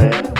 man.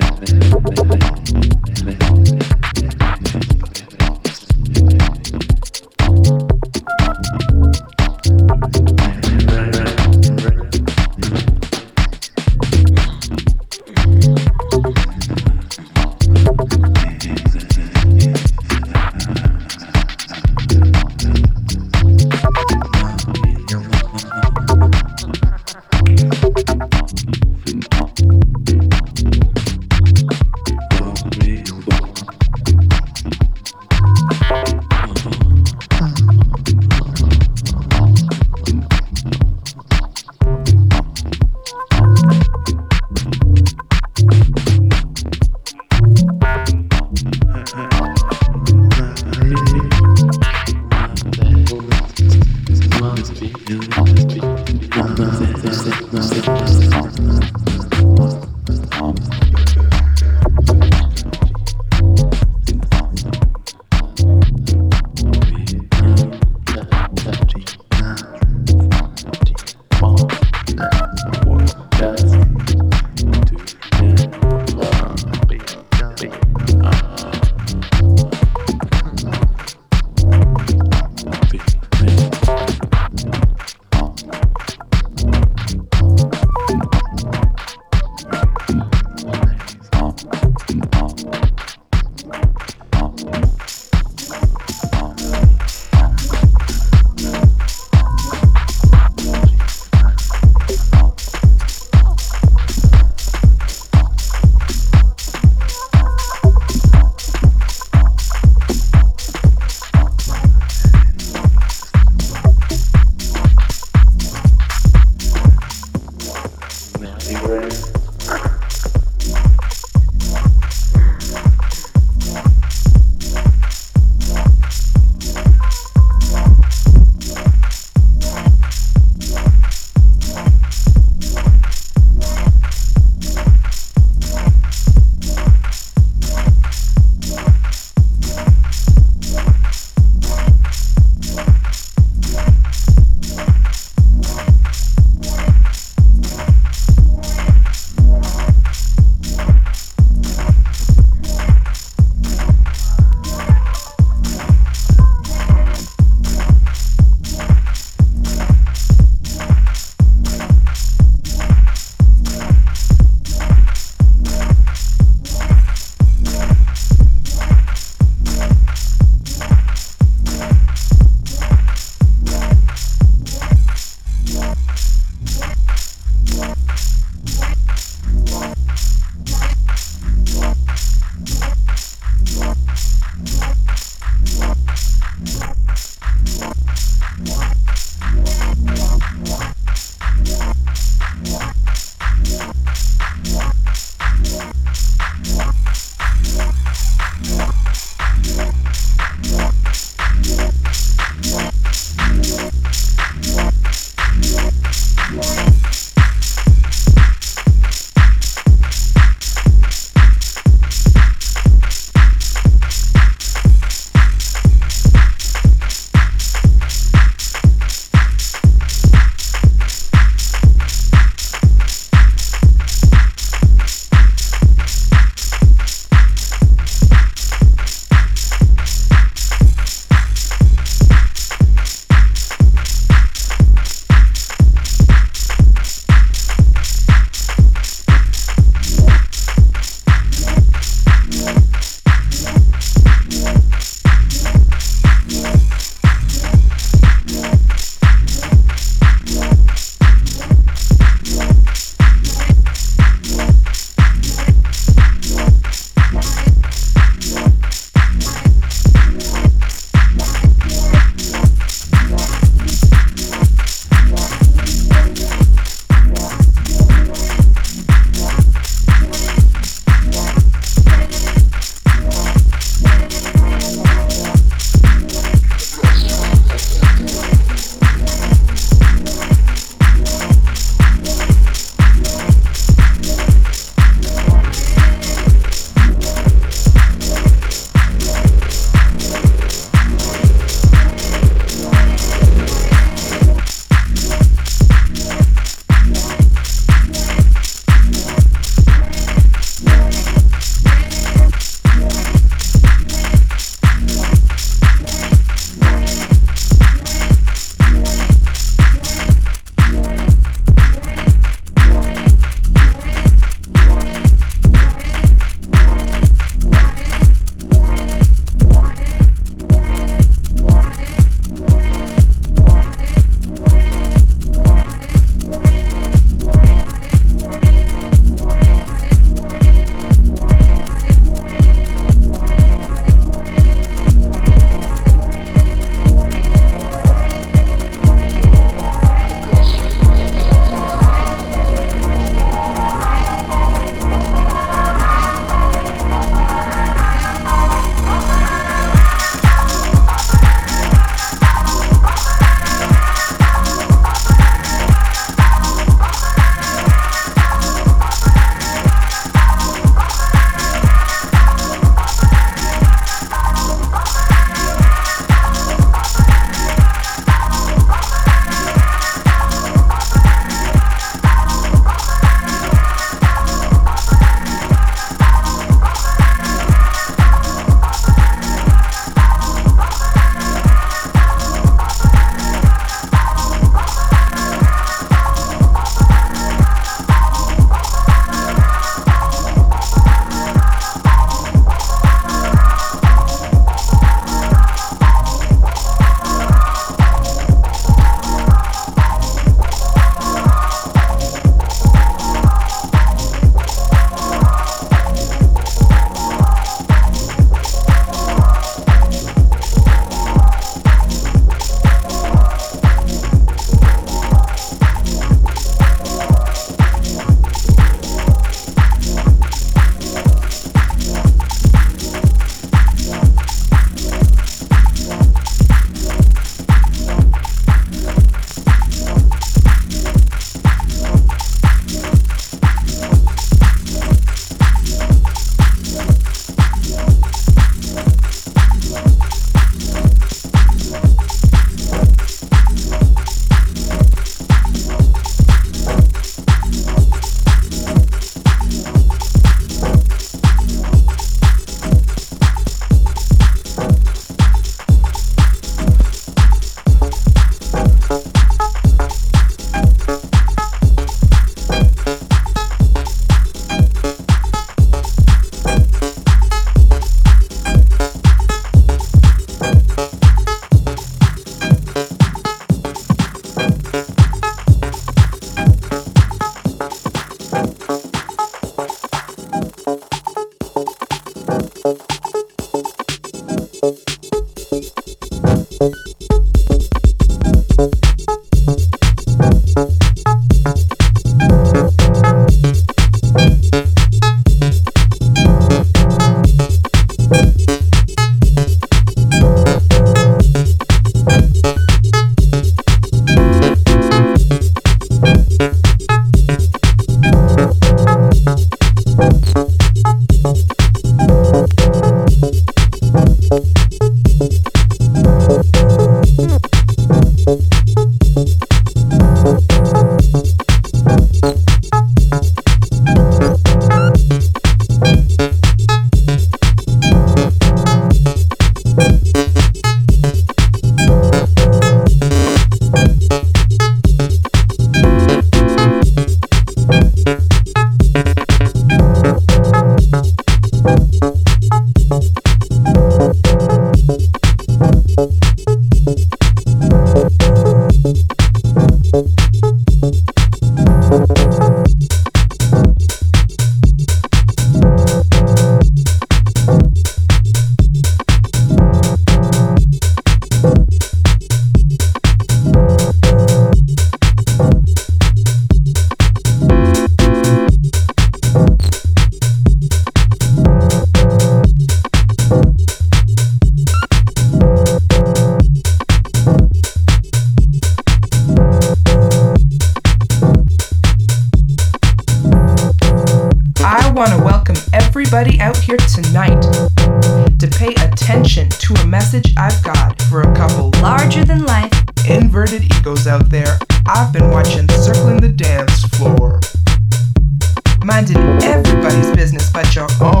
minding everybody's business but your own.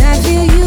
I feel you